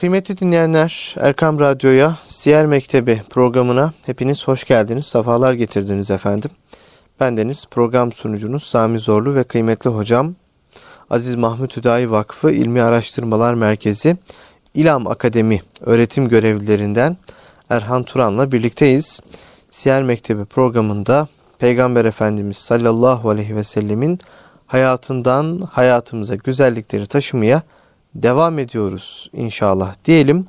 Kıymetli dinleyenler, Erkam Radyo'ya, Siyer Mektebi programına hepiniz hoş geldiniz, sefalar getirdiniz efendim. Bendeniz program sunucunuz Sami Zorlu ve kıymetli hocam Aziz Mahmut Hüdayi Vakfı İlmi Araştırmalar Merkezi İlam Akademi öğretim görevlilerinden Erhan Turan'la birlikteyiz. Siyer Mektebi programında Peygamber Efendimiz sallallahu aleyhi ve sellemin hayatından hayatımıza güzellikleri taşımaya devam ediyoruz inşallah diyelim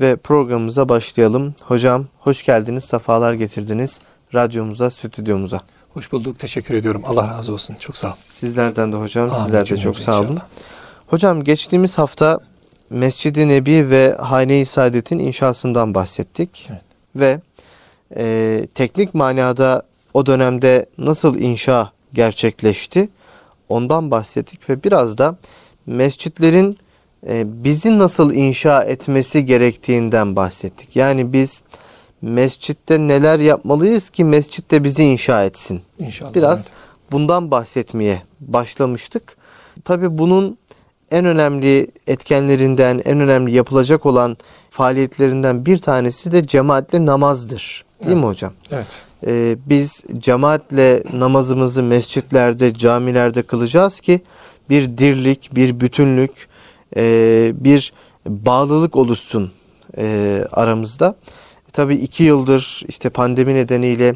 ve programımıza başlayalım. Hocam hoş geldiniz, sefalar getirdiniz radyomuza, stüdyomuza. Hoş bulduk, teşekkür ediyorum. Allah razı olsun. Çok sağ olun. Sizlerden de hocam, Amin, sizler de çok sağ olun. Hocam geçtiğimiz hafta Mescid-i Nebi ve Hane-i Saadet'in inşasından bahsettik. Evet. Ve e, teknik manada o dönemde nasıl inşa gerçekleşti ondan bahsettik ve biraz da mescitlerin bizi nasıl inşa etmesi gerektiğinden bahsettik. Yani biz mescitte neler yapmalıyız ki mescit de bizi inşa etsin. İnşallah. Biraz evet. bundan bahsetmeye başlamıştık. Tabii bunun en önemli etkenlerinden, en önemli yapılacak olan faaliyetlerinden bir tanesi de cemaatle namazdır. Değil evet. mi hocam? Evet. Ee, biz cemaatle namazımızı mescitlerde, camilerde kılacağız ki bir dirlik, bir bütünlük, e, bir bağlılık oluşsun e, aramızda. E, tabii iki yıldır işte pandemi nedeniyle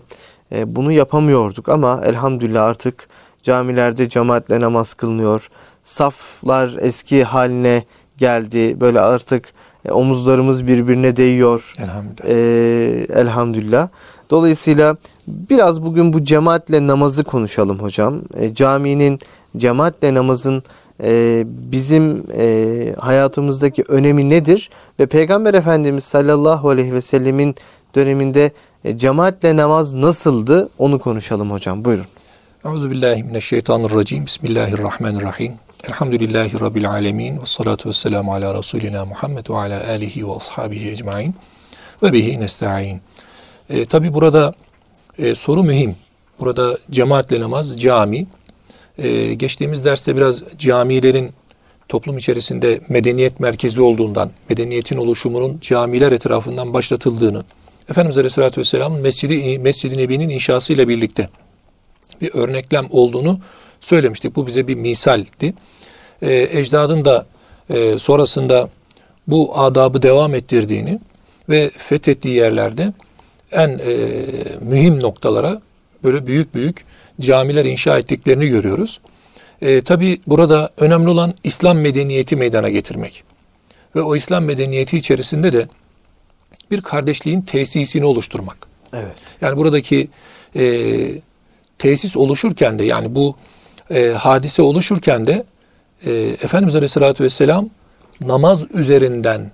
e, bunu yapamıyorduk ama elhamdülillah artık camilerde cemaatle namaz kılınıyor. Saflar eski haline geldi. Böyle artık e, omuzlarımız birbirine değiyor. Elhamdülillah. E, elhamdülillah. Dolayısıyla biraz bugün bu cemaatle namazı konuşalım hocam. E, caminin cemaatle namazın e, bizim e, hayatımızdaki önemi nedir? Ve Peygamber Efendimiz sallallahu aleyhi ve sellemin döneminde e, cemaatle namaz nasıldı? Onu konuşalım hocam. Buyurun. Euzubillahimineşşeytanirracim. Bismillahirrahmanirrahim. Elhamdülillahi Rabbil alemin. Ve salatu ve selamu ala Resulina Muhammed ve ala alihi ve ashabihi ecmain. Ve bihi nesta'in. E, Tabi burada e, soru mühim. Burada cemaatle namaz, cami. E, geçtiğimiz derste biraz camilerin toplum içerisinde medeniyet merkezi olduğundan, medeniyetin oluşumunun camiler etrafından başlatıldığını, Efendimiz Aleyhisselatü Vesselam'ın Mescid-i, Mescid Nebi'nin inşasıyla birlikte bir örneklem olduğunu söylemiştik. Bu bize bir misaldi. Ee, ecdadın da e, sonrasında bu adabı devam ettirdiğini ve fethettiği yerlerde en e, mühim noktalara böyle büyük büyük camiler inşa ettiklerini görüyoruz. E, Tabi burada önemli olan İslam medeniyeti meydana getirmek. Ve o İslam medeniyeti içerisinde de bir kardeşliğin tesisini oluşturmak. Evet. Yani buradaki e, tesis oluşurken de yani bu e, hadise oluşurken de e, Efendimiz Aleyhisselatü Vesselam namaz üzerinden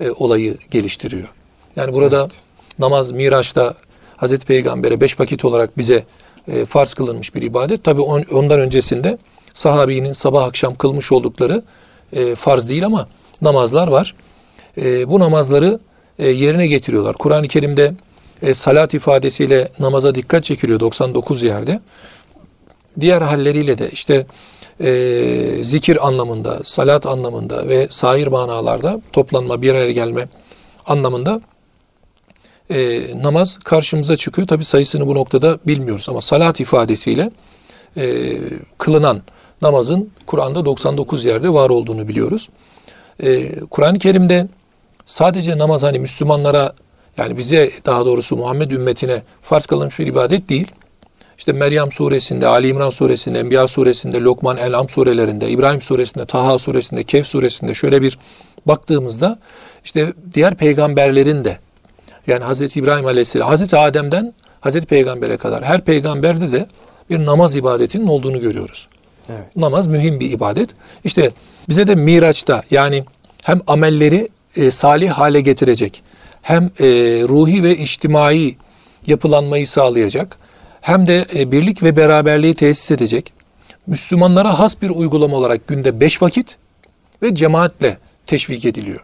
e, olayı geliştiriyor. Yani burada evet. namaz Miraç'ta Hazreti Peygamber'e beş vakit olarak bize e, farz kılınmış bir ibadet. Tabi on, ondan öncesinde sahabinin sabah akşam kılmış oldukları e, farz değil ama namazlar var. E, bu namazları e, yerine getiriyorlar. Kur'an-ı Kerim'de e, salat ifadesiyle namaza dikkat çekiliyor 99 yerde. Diğer halleriyle de işte e, zikir anlamında, salat anlamında ve sair manalarda toplanma, bir araya gelme anlamında e, namaz karşımıza çıkıyor. Tabi sayısını bu noktada bilmiyoruz ama salat ifadesiyle e, kılınan namazın Kur'an'da 99 yerde var olduğunu biliyoruz. E, Kur'an-ı Kerim'de sadece namaz hani Müslümanlara yani bize daha doğrusu Muhammed ümmetine farz kılınmış bir ibadet değil. İşte Meryem suresinde, Ali İmran suresinde, Enbiya suresinde, Lokman, En'am surelerinde, İbrahim suresinde, Taha suresinde, Kehf suresinde şöyle bir baktığımızda işte diğer peygamberlerin de yani Hazreti İbrahim Aleyhisselam, Hazreti Adem'den Hazreti Peygamber'e kadar her peygamberde de bir namaz ibadetinin olduğunu görüyoruz. Evet. Namaz mühim bir ibadet. İşte bize de Miraç'ta yani hem amelleri e, salih hale getirecek, hem e, ruhi ve içtimai yapılanmayı sağlayacak, hem de e, birlik ve beraberliği tesis edecek. Müslümanlara has bir uygulama olarak günde beş vakit ve cemaatle teşvik ediliyor.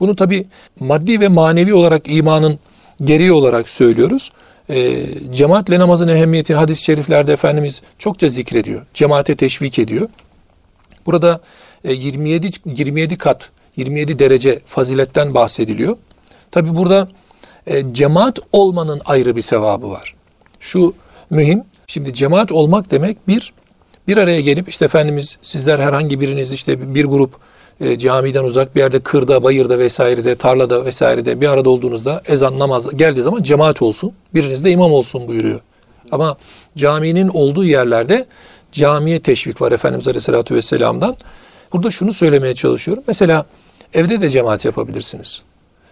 Bunu tabi maddi ve manevi olarak imanın gereği olarak söylüyoruz. E, cemaatle namazın ehemmiyetini hadis-i şeriflerde Efendimiz çokça zikrediyor. Cemaate teşvik ediyor. Burada e, 27 27 kat 27 derece faziletten bahsediliyor. Tabi burada e, cemaat olmanın ayrı bir sevabı var. Şu mühim. Şimdi cemaat olmak demek bir bir araya gelip işte Efendimiz sizler herhangi biriniz işte bir grup e, camiden uzak bir yerde kırda, bayırda vesairede, tarlada vesairede bir arada olduğunuzda ezan namaz geldiği zaman cemaat olsun. Biriniz de imam olsun buyuruyor. Ama caminin olduğu yerlerde camiye teşvik var Efendimiz Aleyhisselatü Vesselam'dan. Burada şunu söylemeye çalışıyorum. Mesela evde de cemaat yapabilirsiniz.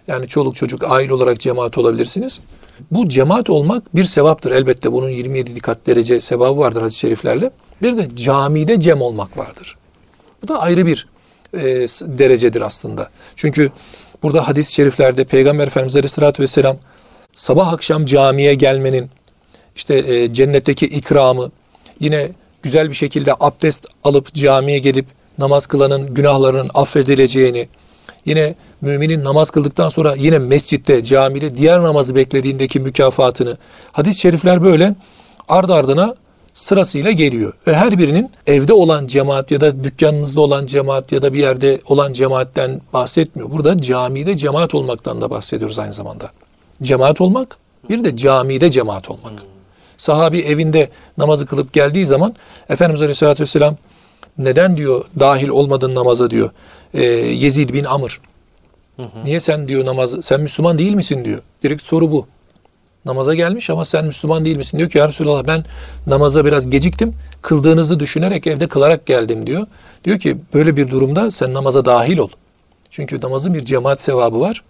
Yani çoluk çocuk aile olarak cemaat olabilirsiniz. Bu cemaat olmak bir sevaptır. Elbette bunun 27 kat derece sevabı vardır hadis-i şeriflerle. Bir de camide cem olmak vardır. Bu da ayrı bir e, derecedir aslında. Çünkü burada hadis-i şeriflerde Peygamber Efendimiz Aleyhisselatü Vesselam sabah akşam camiye gelmenin işte e, cennetteki ikramı yine güzel bir şekilde abdest alıp camiye gelip namaz kılanın günahlarının affedileceğini yine müminin namaz kıldıktan sonra yine mescitte, camide diğer namazı beklediğindeki mükafatını hadis-i şerifler böyle ard ardına sırasıyla geliyor. Ve her birinin evde olan cemaat ya da dükkanınızda olan cemaat ya da bir yerde olan cemaatten bahsetmiyor. Burada camide cemaat olmaktan da bahsediyoruz aynı zamanda. Cemaat olmak bir de camide cemaat olmak. Sahabi evinde namazı kılıp geldiği zaman Efendimiz Aleyhisselatü Vesselam neden diyor dahil olmadın namaza diyor. E, Yezid bin Amr. Hı hı. Niye sen diyor namaz sen Müslüman değil misin diyor. Direkt soru bu. Namaza gelmiş ama sen Müslüman değil misin? Diyor ki ya Resulallah ben namaza biraz geciktim. Kıldığınızı düşünerek evde kılarak geldim diyor. Diyor ki böyle bir durumda sen namaza dahil ol. Çünkü namazın bir cemaat sevabı var.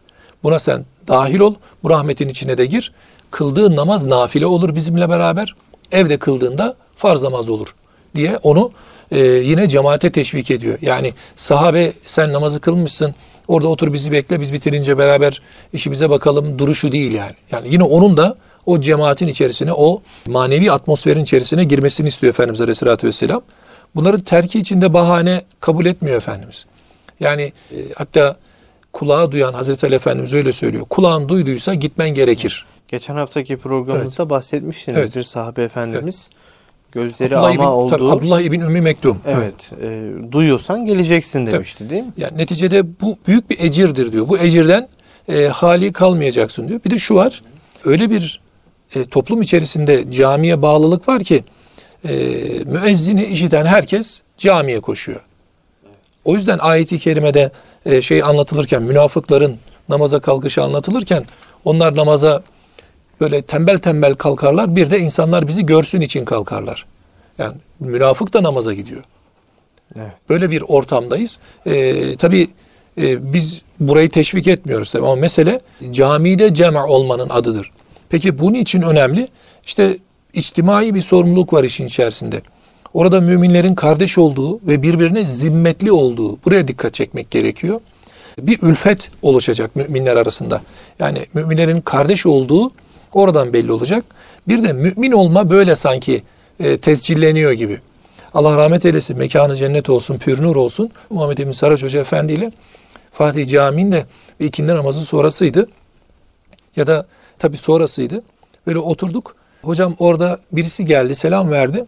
Buna sen dahil ol. Bu rahmetin içine de gir. Kıldığın namaz nafile olur bizimle beraber. Evde kıldığında farz namaz olur diye onu e, yine cemaate teşvik ediyor. Yani sahabe sen namazı kılmışsın orada otur bizi bekle biz bitirince beraber işimize bakalım duruşu değil yani. Yani yine onun da o cemaatin içerisine o manevi atmosferin içerisine girmesini istiyor Efendimiz Aleyhisselatü Vesselam. Bunların terki içinde bahane kabul etmiyor Efendimiz. Yani e, hatta kulağı duyan Hazreti Ali Efendimiz öyle söylüyor. Kulağın duyduysa gitmen gerekir. Geçen haftaki programımızda evet. bahsetmiştiniz evet. sahabe efendimiz. Evet. Gözleri Abdullah ama ibn, oldu. Tabii, Abdullah ibn Ümmü Mektum. Evet. E, duyuyorsan geleceksin demişti tabii. değil mi? Yani neticede bu büyük bir ecirdir diyor. Bu ecirden e, hali kalmayacaksın diyor. Bir de şu var. Öyle bir e, toplum içerisinde camiye bağlılık var ki e, müezzini işiten herkes camiye koşuyor. O yüzden ayeti kerimede e, şey anlatılırken münafıkların namaza kalkışı anlatılırken onlar namaza böyle tembel tembel kalkarlar. Bir de insanlar bizi görsün için kalkarlar. Yani münafık da namaza gidiyor. Evet. Böyle bir ortamdayız. Ee, tabii e, biz burayı teşvik etmiyoruz tabii ama mesele camide cema olmanın adıdır. Peki bunun için önemli? İşte içtimai bir sorumluluk var işin içerisinde. Orada müminlerin kardeş olduğu ve birbirine zimmetli olduğu buraya dikkat çekmek gerekiyor. Bir ülfet oluşacak müminler arasında. Yani müminlerin kardeş olduğu Oradan belli olacak. Bir de mümin olma böyle sanki e, tescilleniyor gibi. Allah rahmet eylesin, mekanı cennet olsun, pür nur olsun. Muhammed Emin Saraç Hoca Efendi ile Fatih Camii'nde bir ikindi namazın sonrasıydı. Ya da tabi sonrasıydı. Böyle oturduk. Hocam orada birisi geldi, selam verdi.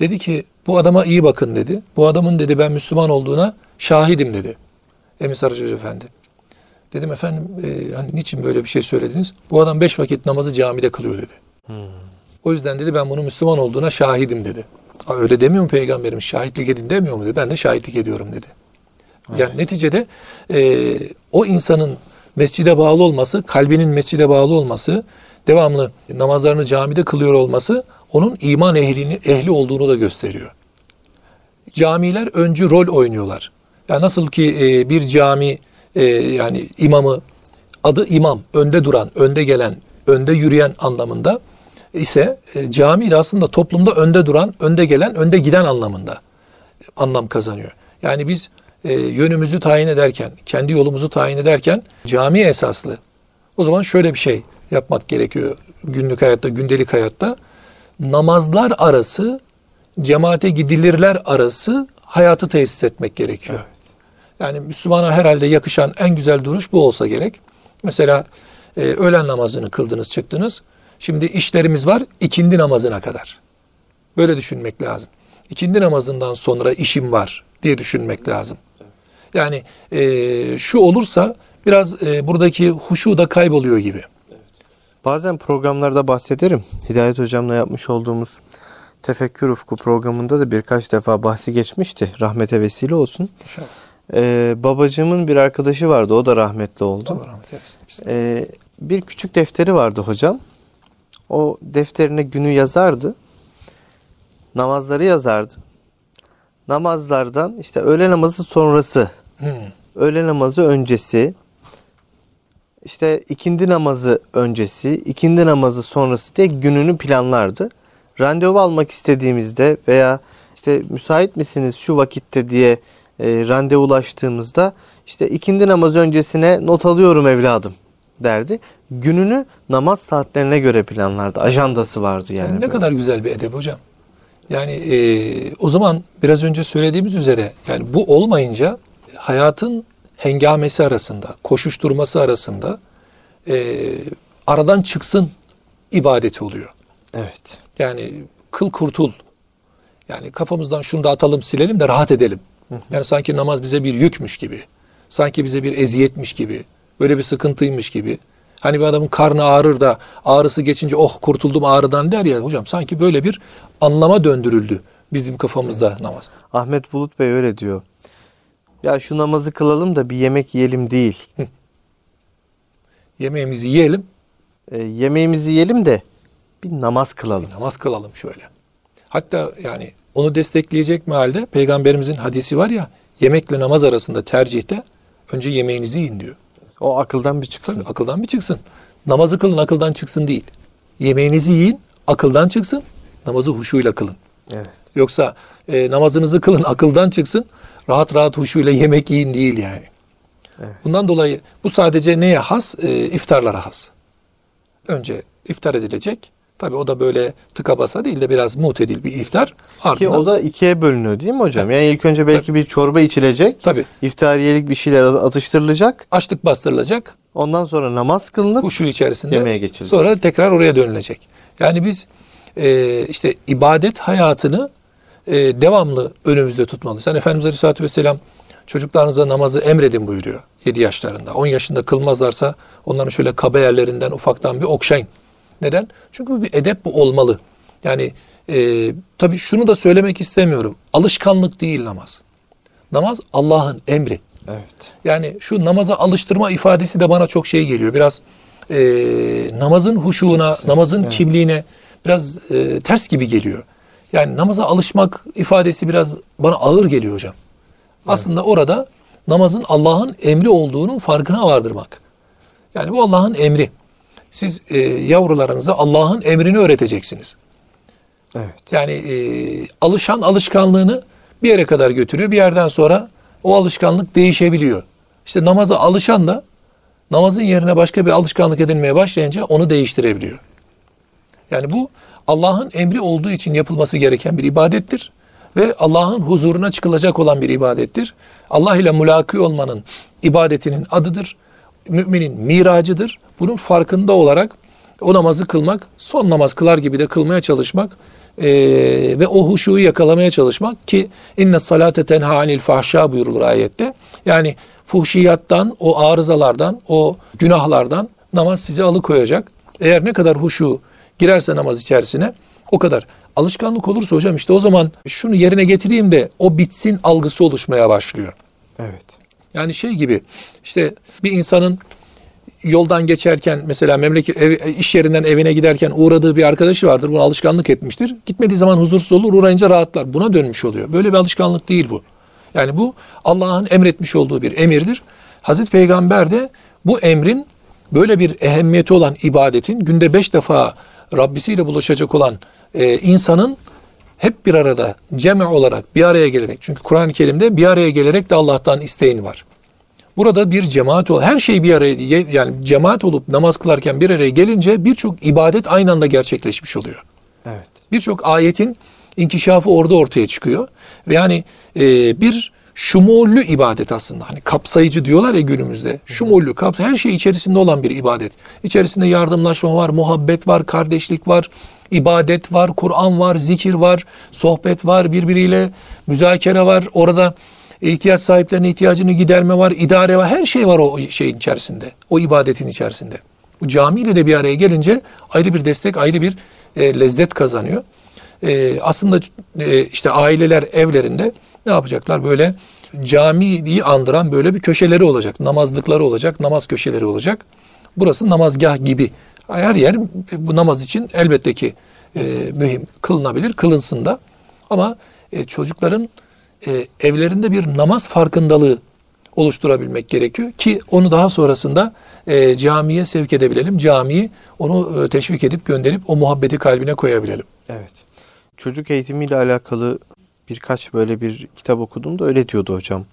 Dedi ki bu adama iyi bakın dedi. Bu adamın dedi ben Müslüman olduğuna şahidim dedi. Emin Saraç Hoca Efendi. Dedim efendim e, hani niçin böyle bir şey söylediniz? Bu adam beş vakit namazı camide kılıyor dedi. Hmm. O yüzden dedi ben bunun Müslüman olduğuna şahidim dedi. Aa, öyle demiyor mu peygamberimiz? Şahitlik edin demiyor mu dedi. Ben de şahitlik ediyorum dedi. Evet. Yani neticede e, o insanın mescide bağlı olması, kalbinin mescide bağlı olması, devamlı namazlarını camide kılıyor olması onun iman ehlini, ehli olduğunu da gösteriyor. Camiler öncü rol oynuyorlar. Yani nasıl ki e, bir cami e, yani imamı adı imam önde duran, önde gelen, önde yürüyen anlamında ise e, cami de aslında toplumda önde duran, önde gelen, önde giden anlamında anlam kazanıyor. Yani biz e, yönümüzü tayin ederken, kendi yolumuzu tayin ederken cami esaslı. O zaman şöyle bir şey yapmak gerekiyor günlük hayatta, gündelik hayatta. Namazlar arası, cemaate gidilirler arası hayatı tesis etmek gerekiyor. Evet. Yani Müslümana herhalde yakışan en güzel duruş bu olsa gerek. Mesela e, öğlen namazını kıldınız çıktınız. Şimdi işlerimiz var ikindi namazına kadar. Böyle düşünmek lazım. İkindi namazından sonra işim var diye düşünmek lazım. Yani e, şu olursa biraz e, buradaki huşu da kayboluyor gibi. Bazen programlarda bahsederim. Hidayet Hocam'la yapmış olduğumuz Tefekkür Ufku programında da birkaç defa bahsi geçmişti. Rahmete vesile olsun. İnşallah. Ee, babacığımın bir arkadaşı vardı. O da rahmetli oldu. Allah rahmet eylesin. Ee, bir küçük defteri vardı hocam. O defterine günü yazardı. Namazları yazardı. Namazlardan işte öğle namazı sonrası, Hmm. öğle namazı öncesi, işte ikindi namazı öncesi, ikindi namazı sonrası diye gününü planlardı. Randevu almak istediğimizde veya işte müsait misiniz şu vakitte diye e, randevulaştığımızda işte ikindi namazı öncesine not alıyorum evladım derdi. Gününü namaz saatlerine göre planlardı. Ajandası vardı yani. Yani ne böyle. kadar güzel bir edep hocam. Yani e, o zaman biraz önce söylediğimiz üzere yani bu olmayınca hayatın hengamesi arasında, koşuşturması arasında e, aradan çıksın ibadeti oluyor. Evet. Yani kıl kurtul. Yani kafamızdan şunu da atalım silelim de rahat edelim. Yani sanki namaz bize bir yükmüş gibi. Sanki bize bir eziyetmiş gibi. Böyle bir sıkıntıymış gibi. Hani bir adamın karnı ağrır da ağrısı geçince oh kurtuldum ağrıdan der ya hocam. Sanki böyle bir anlama döndürüldü bizim kafamızda namaz. Ahmet Bulut Bey öyle diyor. Ya şu namazı kılalım da bir yemek yiyelim değil. Yemeğimizi yiyelim, E, yemeğimizi yiyelim de bir namaz kılalım. namaz kılalım şöyle. Hatta yani onu destekleyecek mealde peygamberimizin hadisi var ya yemekle namaz arasında tercihte önce yemeğinizi yiyin diyor. O akıldan bir çıksın. Tabii akıldan bir çıksın. Namazı kılın akıldan çıksın değil. Yemeğinizi yiyin akıldan çıksın. Namazı huşuyla kılın. Evet. Yoksa e, namazınızı kılın akıldan çıksın. Rahat rahat huşuyla yemek yiyin değil yani. Evet. Bundan dolayı bu sadece neye has? E, iftarlara has. Önce iftar edilecek. Tabi o da böyle tıka basa değil de biraz mutedil bir iftar. Ki Ardından, o da ikiye bölünüyor değil mi hocam? Yani ilk önce belki bir çorba içilecek. tabi İftariyelik bir şeyler atıştırılacak. açlık bastırılacak. Ondan sonra namaz kılınıp huşu içerisinde Yemeğe geçilecek. sonra tekrar oraya dönülecek. Yani biz e, işte ibadet hayatını e, devamlı önümüzde tutmalıyız. Yani Efendimiz Aleyhisselatü Vesselam çocuklarınıza namazı emredin buyuruyor 7 yaşlarında. 10 yaşında kılmazlarsa onların şöyle kaba yerlerinden ufaktan bir okşayın. Neden? Çünkü bu bir edep bu olmalı. Yani e, tabii şunu da söylemek istemiyorum. Alışkanlık değil namaz. Namaz Allah'ın emri. Evet. Yani şu namaza alıştırma ifadesi de bana çok şey geliyor. Biraz e, namazın huşuğuna, namazın kimliğine biraz e, ters gibi geliyor. Yani namaza alışmak ifadesi biraz bana ağır geliyor hocam. Aslında orada namazın Allah'ın emri olduğunun farkına vardırmak. Yani bu Allah'ın emri. Siz e, yavrularınıza Allah'ın emrini öğreteceksiniz. Evet. Yani e, alışan alışkanlığını bir yere kadar götürüyor. Bir yerden sonra o alışkanlık değişebiliyor. İşte namaza alışan da namazın yerine başka bir alışkanlık edinmeye başlayınca onu değiştirebiliyor. Yani bu Allah'ın emri olduğu için yapılması gereken bir ibadettir ve Allah'ın huzuruna çıkılacak olan bir ibadettir. Allah ile mülaki olmanın ibadetinin adıdır. Müminin miracıdır. Bunun farkında olarak o namazı kılmak, son namaz kılar gibi de kılmaya çalışmak eee, ve o huşuyu yakalamaya çalışmak ki inne salate tenha anil fahşa buyurulur ayette. Yani fuhşiyattan, o arızalardan, o günahlardan namaz sizi alıkoyacak. Eğer ne kadar huşu girerse namaz içerisine o kadar. Alışkanlık olursa hocam işte o zaman şunu yerine getireyim de o bitsin algısı oluşmaya başlıyor. Evet. Yani şey gibi işte bir insanın yoldan geçerken mesela memleket ev- iş yerinden evine giderken uğradığı bir arkadaşı vardır. Bunu alışkanlık etmiştir. Gitmediği zaman huzursuz olur, uğrayınca rahatlar. Buna dönmüş oluyor. Böyle bir alışkanlık değil bu. Yani bu Allah'ın emretmiş olduğu bir emirdir. Hazreti Peygamber de bu emrin böyle bir ehemmiyeti olan ibadetin günde beş defa Rabbisiyle buluşacak olan e, insanın hep bir arada cemi olarak bir araya gelerek çünkü Kur'an-ı Kerim'de bir araya gelerek de Allah'tan isteğin var. Burada bir cemaat ol, her şey bir araya yani cemaat olup namaz kılarken bir araya gelince birçok ibadet aynı anda gerçekleşmiş oluyor. Evet. Birçok ayetin inkişafı orada ortaya çıkıyor. Ve yani e, bir şumullü ibadet aslında. Hani kapsayıcı diyorlar ya günümüzde. Şumullü, kapsayıcı her şey içerisinde olan bir ibadet. İçerisinde yardımlaşma var, muhabbet var, kardeşlik var, ibadet var, Kur'an var, zikir var, sohbet var, birbiriyle müzakere var. Orada ihtiyaç sahiplerine ihtiyacını giderme var, idare var, her şey var o şeyin içerisinde. O ibadetin içerisinde. Bu camiyle de bir araya gelince ayrı bir destek, ayrı bir e, lezzet kazanıyor. E, aslında e, işte aileler evlerinde ne yapacaklar? Böyle camiyi andıran böyle bir köşeleri olacak. Namazlıkları olacak, namaz köşeleri olacak. Burası namazgah gibi. Her yer bu namaz için elbette ki e, mühim kılınabilir, kılınsın da. Ama e, çocukların e, evlerinde bir namaz farkındalığı oluşturabilmek gerekiyor ki onu daha sonrasında e, camiye sevk edebilelim. Camiyi onu e, teşvik edip gönderip o muhabbeti kalbine koyabilelim. Evet. Çocuk eğitimiyle alakalı birkaç böyle bir kitap okudum da öyle diyordu hocam.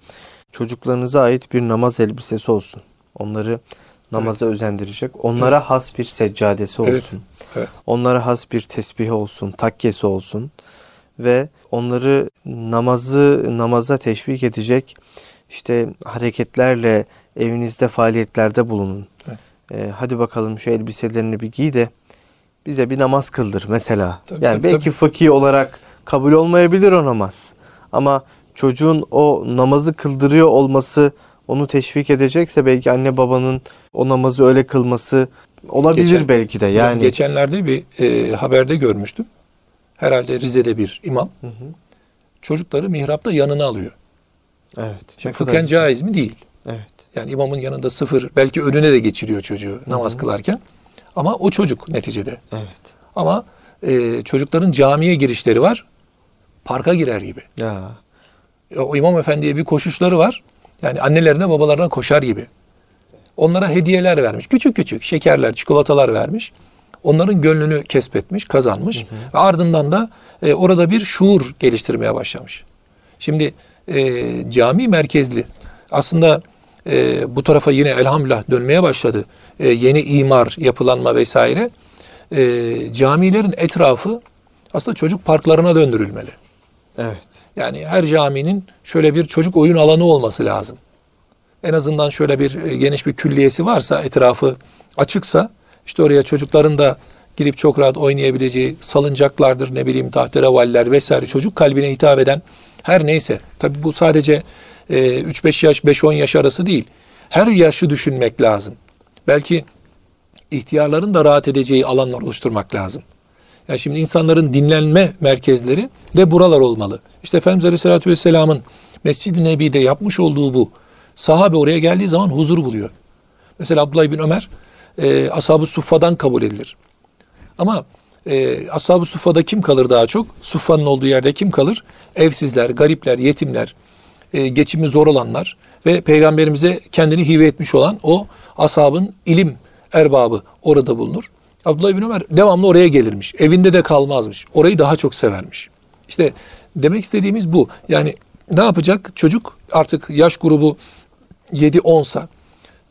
Çocuklarınıza ait bir namaz elbisesi olsun. Onları namaza evet. özendirecek. Onlara evet. has bir seccadesi olsun. Evet. Evet. Onlara has bir tesbihi olsun, takkesi olsun ve onları namazı namaza teşvik edecek işte hareketlerle evinizde faaliyetlerde bulunun. Evet. Ee, hadi bakalım şu elbiselerini bir giy de bize bir namaz kıldır mesela. Tabii, yani tabii, belki tabii. fıkhi olarak kabul olmayabilir o namaz. Ama çocuğun o namazı kıldırıyor olması onu teşvik edecekse belki anne babanın o namazı öyle kılması olabilir Geçen, belki de. Yani geçenlerde bir e, haberde görmüştüm. Herhalde Rize'de bir imam hı hı. çocukları mihrapta yanına alıyor. Evet. Şimdi fıkhen caiz mi? Değil. Evet. Yani imamın yanında sıfır belki önüne de geçiriyor çocuğu namaz kılarken. Ama o çocuk neticede. Evet. Ama e, çocukların camiye girişleri var. Parka girer gibi. Ya. O imam efendiye bir koşuşları var. Yani annelerine babalarına koşar gibi. Onlara hediyeler vermiş. Küçük küçük şekerler, çikolatalar vermiş. Onların gönlünü kesbetmiş, kazanmış. Hı hı. Ve ardından da e, orada bir şuur geliştirmeye başlamış. Şimdi e, cami merkezli. Aslında e, bu tarafa yine elhamdülillah dönmeye başladı. E, yeni imar, yapılanma vesaire. E, camilerin etrafı aslında çocuk parklarına döndürülmeli. Evet. Yani her caminin şöyle bir çocuk oyun alanı olması lazım. En azından şöyle bir e, geniş bir külliyesi varsa, etrafı açıksa işte oraya çocukların da girip çok rahat oynayabileceği salıncaklardır, ne bileyim tahterevaller vesaire çocuk kalbine hitap eden her neyse. Tabi bu sadece e, 3-5 yaş, 5-10 yaş arası değil. Her yaşı düşünmek lazım. Belki ihtiyarların da rahat edeceği alanlar oluşturmak lazım. Yani şimdi insanların dinlenme merkezleri de buralar olmalı. İşte Efendimiz Aleyhisselatü Vesselam'ın Mescid-i Nebi'de yapmış olduğu bu. Sahabe oraya geldiği zaman huzur buluyor. Mesela Abdullah bin Ömer e, Ashab-ı Suffa'dan kabul edilir. Ama e, Ashab-ı Suffa'da kim kalır daha çok? Suffa'nın olduğu yerde kim kalır? Evsizler, garipler, yetimler, e, geçimi zor olanlar ve peygamberimize kendini hibe etmiş olan o ashabın ilim erbabı orada bulunur. Abdullah bin Ömer devamlı oraya gelirmiş. Evinde de kalmazmış. Orayı daha çok severmiş. İşte demek istediğimiz bu. Yani ne yapacak? Çocuk artık yaş grubu 7-10 sa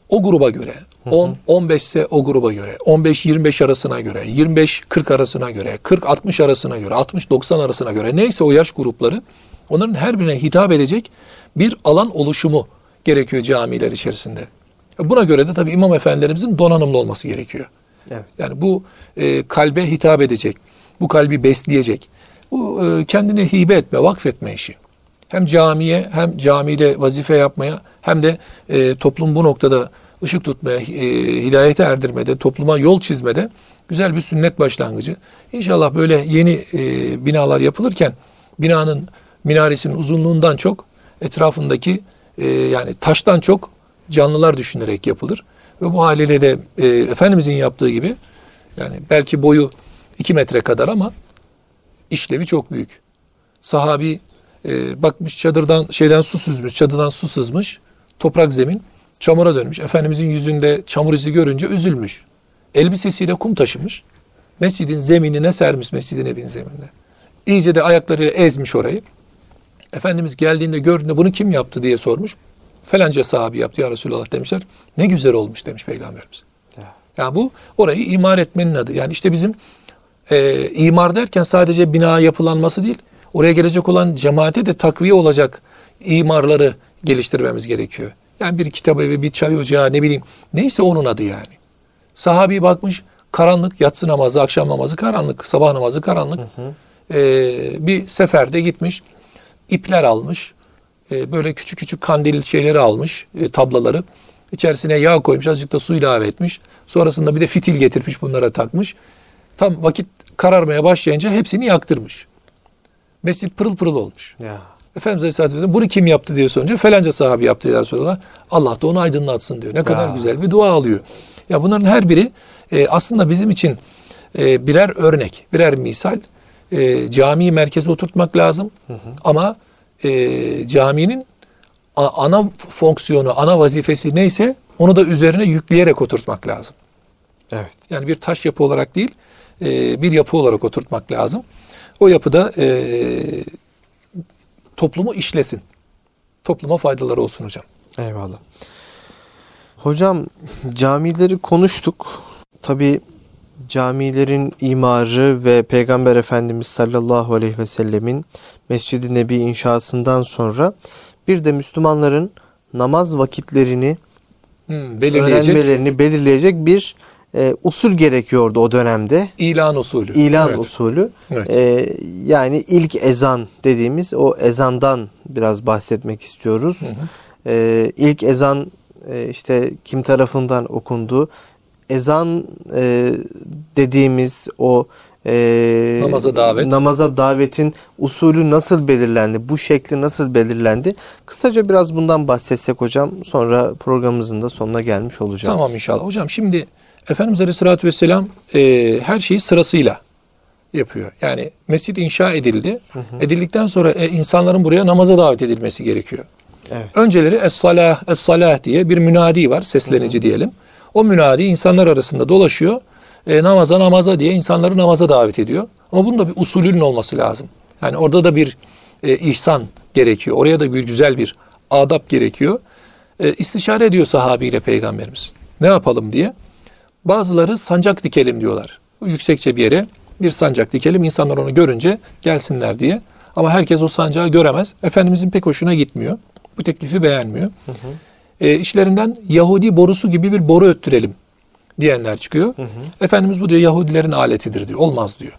o gruba göre 10 15 ise o gruba göre, 15 25 arasına göre, 25 40 arasına göre, 40 60 arasına göre, 60 90 arasına göre neyse o yaş grupları onların her birine hitap edecek bir alan oluşumu gerekiyor camiler içerisinde. Buna göre de tabii imam efendilerimizin donanımlı olması gerekiyor. Evet. Yani bu e, kalbe hitap edecek, bu kalbi besleyecek, bu e, kendine hibe etme, vakfetme işi. Hem camiye hem camide vazife yapmaya hem de e, toplum bu noktada ışık tutmaya, e, hidayete erdirmede, topluma yol çizmede güzel bir sünnet başlangıcı. İnşallah böyle yeni e, binalar yapılırken binanın minaresinin uzunluğundan çok etrafındaki e, yani taştan çok canlılar düşünerek yapılır. Ve bu haliyle de e, Efendimizin yaptığı gibi yani belki boyu iki metre kadar ama işlevi çok büyük. Sahabi e, bakmış çadırdan şeyden su süzmüş, çadırdan su sızmış, toprak zemin çamura dönmüş. Efendimizin yüzünde çamur izi görünce üzülmüş. Elbisesiyle kum taşımış. Mescidin zeminine sermiş Mescidin Nebi'nin zeminine. İyice de ayaklarıyla ezmiş orayı. Efendimiz geldiğinde gördüğünde bunu kim yaptı diye sormuş. Felanca sahabi yaptı ya Resulallah demişler. Ne güzel olmuş demiş Peygamberimiz. Ya. Yani bu orayı imar etmenin adı. Yani işte bizim e, imar derken sadece bina yapılanması değil. Oraya gelecek olan cemaate de takviye olacak imarları geliştirmemiz gerekiyor. Yani bir kitap evi, bir çay ocağı ne bileyim. Neyse onun adı yani. Sahabi bakmış karanlık, yatsı namazı, akşam namazı karanlık, sabah namazı karanlık. Hı hı. Ee, bir seferde gitmiş, ipler almış, e, böyle küçük küçük kandil şeyleri almış, e, tablaları. İçerisine yağ koymuş, azıcık da su ilave etmiş. Sonrasında bir de fitil getirmiş bunlara takmış. Tam vakit kararmaya başlayınca hepsini yaktırmış. Mescit pırıl pırıl olmuş. Ya. Efendimiz Aleyhisselatü Vesselam bunu kim yaptı diye sorunca falanca sahabi yaptı diye soruyorlar. Allah da onu aydınlatsın diyor. Ne kadar Ya. güzel bir dua alıyor. Ya bunların her biri e, aslında bizim için e, birer örnek, birer misal. E, camiyi merkeze oturtmak lazım. Ama e, caminin ana fonksiyonu, ana vazifesi neyse onu da üzerine yükleyerek oturtmak lazım. Evet. Yani bir taş yapı olarak değil, e, bir yapı olarak oturtmak lazım. O yapıda e, toplumu işlesin. Topluma faydaları olsun hocam. Eyvallah. Hocam camileri konuştuk. Tabi camilerin imarı ve Peygamber Efendimiz sallallahu aleyhi ve sellemin Mescid-i Nebi inşasından sonra bir de Müslümanların namaz vakitlerini Hmm, belirleyecek öğrenmelerini belirleyecek bir e, usul gerekiyordu o dönemde. ilan usulü. İlan Evet. usulü. Evet. E, yani ilk ezan dediğimiz o ezandan biraz bahsetmek istiyoruz. E, ilk ezan e, işte kim tarafından okundu? Ezan e, dediğimiz o e, Namaza davet. namaza davetin usulü nasıl belirlendi? Bu şekli nasıl belirlendi? Kısaca biraz bundan bahsetsek hocam. Sonra programımızın da sonuna gelmiş olacağız. Tamam inşallah. Hocam şimdi Efendimiz Aleyhisselatü Vesselam e, her şeyi sırasıyla yapıyor. Yani mescit inşa edildi. Edildikten sonra e, insanların buraya namaza davet edilmesi gerekiyor. Evet. Önceleri es-salah, es-salah diye bir münadi var, seslenici diyelim. O münadi insanlar arasında dolaşıyor. E, namaza namaza diye insanları namaza davet ediyor. Ama bunun da bir usulünün olması lazım. Yani orada da bir e, ihsan gerekiyor. Oraya da bir güzel bir adap gerekiyor. E, istişare ediyor sahabiyle peygamberimiz. Ne yapalım diye. Bazıları sancak dikelim diyorlar. Yüksekçe bir yere bir sancak dikelim. İnsanlar onu görünce gelsinler diye. Ama herkes o sancağı göremez. Efendimizin pek hoşuna gitmiyor. Bu teklifi beğenmiyor. E, işlerinden Yahudi borusu gibi bir boru öttürelim diyenler çıkıyor. Efendimiz bu diyor Yahudilerin aletidir diyor. Olmaz diyor.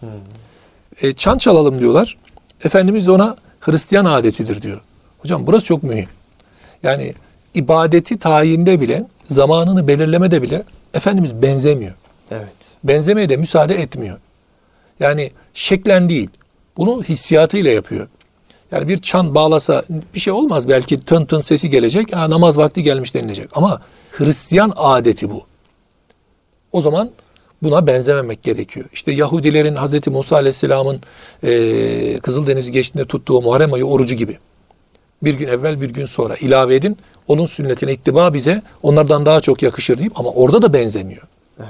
E, çan çalalım diyorlar. Efendimiz de ona Hristiyan adetidir diyor. Hocam burası çok mühim. Yani ibadeti tayinde bile, zamanını belirlemede bile Efendimiz benzemiyor. Evet. Benzemeye de müsaade etmiyor. Yani şeklen değil, bunu hissiyatıyla yapıyor. Yani bir çan bağlasa bir şey olmaz belki tın tın sesi gelecek, ha, namaz vakti gelmiş denilecek. Ama Hristiyan adeti bu. O zaman buna benzememek gerekiyor. İşte Yahudilerin Hz. Musa Aleyhisselam'ın e, Kızıldeniz'i geçtiğinde tuttuğu Muharrem ayı orucu gibi. Bir gün evvel bir gün sonra ilave edin. Onun sünnetine ittiba bize onlardan daha çok yakışır deyip ama orada da benzemiyor. Evet.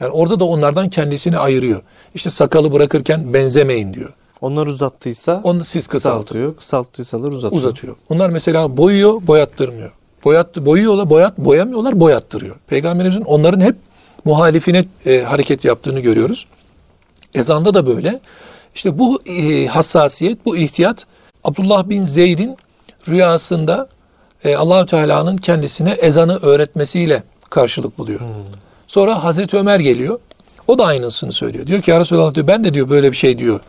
Yani orada da onlardan kendisini ayırıyor. İşte sakalı bırakırken benzemeyin diyor. Onlar uzattıysa Onu siz kısaltın. kısaltıyor. Kısalttıysalar uzatıyor. Uzatıyor. Onlar mesela boyuyor, boyattırmıyor. Boyat, boyuyorlar, boyat, boyamıyorlar, boyattırıyor. Peygamberimizin onların hep muhalifine e, hareket yaptığını görüyoruz. Ezanda da böyle. İşte bu e, hassasiyet, bu ihtiyat Abdullah bin Zeyd'in rüyasında e, Allahü Teala'nın kendisine ezanı öğretmesiyle karşılık buluyor. Sonra Hazreti Ömer geliyor. O da aynısını söylüyor. Diyor ki ya Resulallah diyor ben de diyor böyle bir şey diyor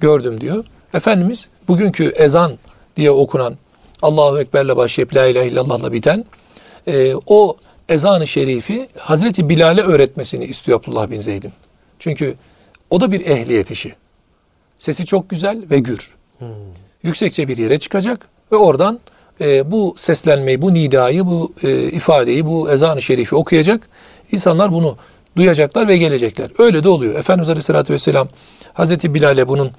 gördüm diyor. Efendimiz bugünkü ezan diye okunan Allahu Ekber'le başlayıp La ilahe illallah'la biten e, o ezanı şerifi Hazreti Bilal'e öğretmesini istiyor Abdullah bin Zeyd'in. Çünkü o da bir ehliyet işi. Sesi çok güzel ve gür. Yüksekçe bir yere çıkacak ve oradan e, bu seslenmeyi, bu nidayı, bu e, ifadeyi, bu ezanı şerifi okuyacak. İnsanlar bunu duyacaklar ve gelecekler. Öyle de oluyor. Efendimiz Aleyhisselatü Vesselam Hazreti Bilal'e bunun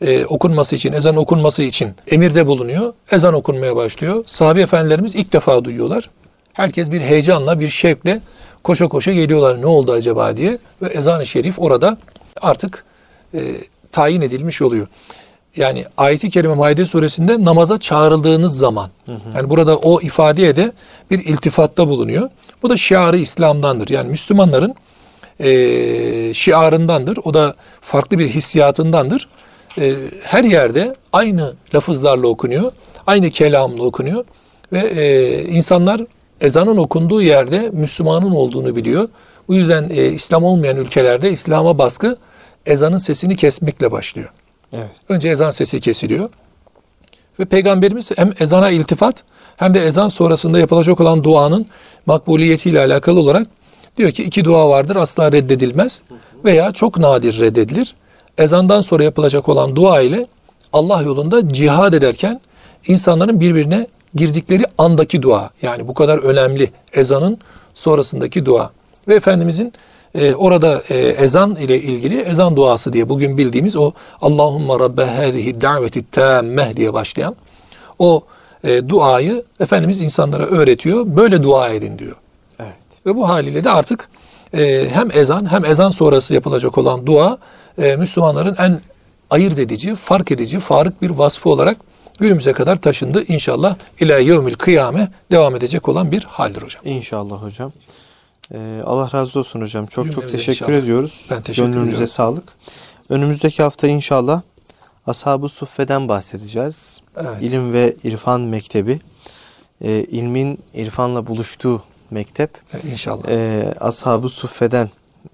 e, okunması için, ezan okunması için emirde bulunuyor. Ezan okunmaya başlıyor. Sahabe efendilerimiz ilk defa duyuyorlar. Herkes bir heyecanla, bir şevkle koşa koşa geliyorlar ne oldu acaba diye. Ve ezan-ı şerif orada artık e, tayin edilmiş oluyor. Yani ayeti kerime Maide suresinde namaza çağrıldığınız zaman. Yani burada o ifadeye de bir iltifatta bulunuyor. Bu da şiarı İslam'dandır. Yani Müslümanların e, şiarındandır. O da farklı bir hissiyatındandır. E, her yerde aynı lafızlarla okunuyor. Aynı kelamla okunuyor. Ve e, insanlar ezanın okunduğu yerde Müslümanın olduğunu biliyor. Bu yüzden e, İslam olmayan ülkelerde İslam'a baskı ezanın sesini kesmekle başlıyor. Evet. Önce ezan sesi kesiliyor. Ve Peygamberimiz hem ezana iltifat hem de ezan sonrasında yapılacak olan duanın makbuliyetiyle alakalı olarak diyor ki iki dua vardır asla reddedilmez veya çok nadir reddedilir. Ezandan sonra yapılacak olan dua ile Allah yolunda cihad ederken insanların birbirine girdikleri andaki dua yani bu kadar önemli ezanın sonrasındaki dua ve Efendimizin e, orada e, ezan ile ilgili ezan duası diye bugün bildiğimiz o Allahumma rabbe hâzihi daveti tammeh diye başlayan o e, duayı Efendimiz insanlara öğretiyor. Böyle dua edin diyor. Ve bu haliyle de artık e, hem ezan hem ezan sonrası yapılacak olan dua e, Müslümanların en ayırt edici, fark edici, farık bir vasfı olarak günümüze kadar taşındı. İnşallah ila yevmil kıyame devam edecek olan bir haldir hocam. İnşallah hocam. Ee, Allah razı olsun hocam. Çok çok Cümlemize teşekkür inşallah. ediyoruz. Ben teşekkür Gönlünüze ediyorum. sağlık. Önümüzdeki hafta inşallah Ashab-ı Suffe'den bahsedeceğiz. Evet. İlim ve İrfan Mektebi. Ee, ilmin irfanla buluştuğu mektep. E, İnşallah. Ee, Ashab-ı Suffe'den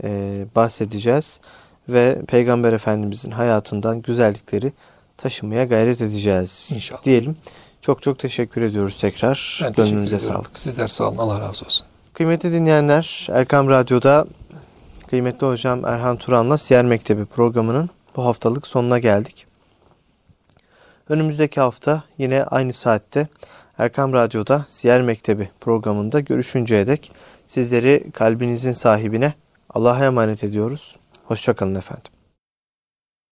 e, bahsedeceğiz. Ve Peygamber Efendimizin hayatından güzellikleri taşımaya gayret edeceğiz. İnşallah. Diyelim. Çok çok teşekkür ediyoruz tekrar. Ben Gönlünüze sağlık. Sizler sağ olun. Allah razı olsun. Kıymetli dinleyenler, Erkam Radyo'da kıymetli hocam Erhan Turan'la Siyer Mektebi programının bu haftalık sonuna geldik. Önümüzdeki hafta yine aynı saatte Erkam Radyo'da Siyer Mektebi programında görüşünceye dek sizleri kalbinizin sahibine Allah'a emanet ediyoruz. Hoşçakalın efendim.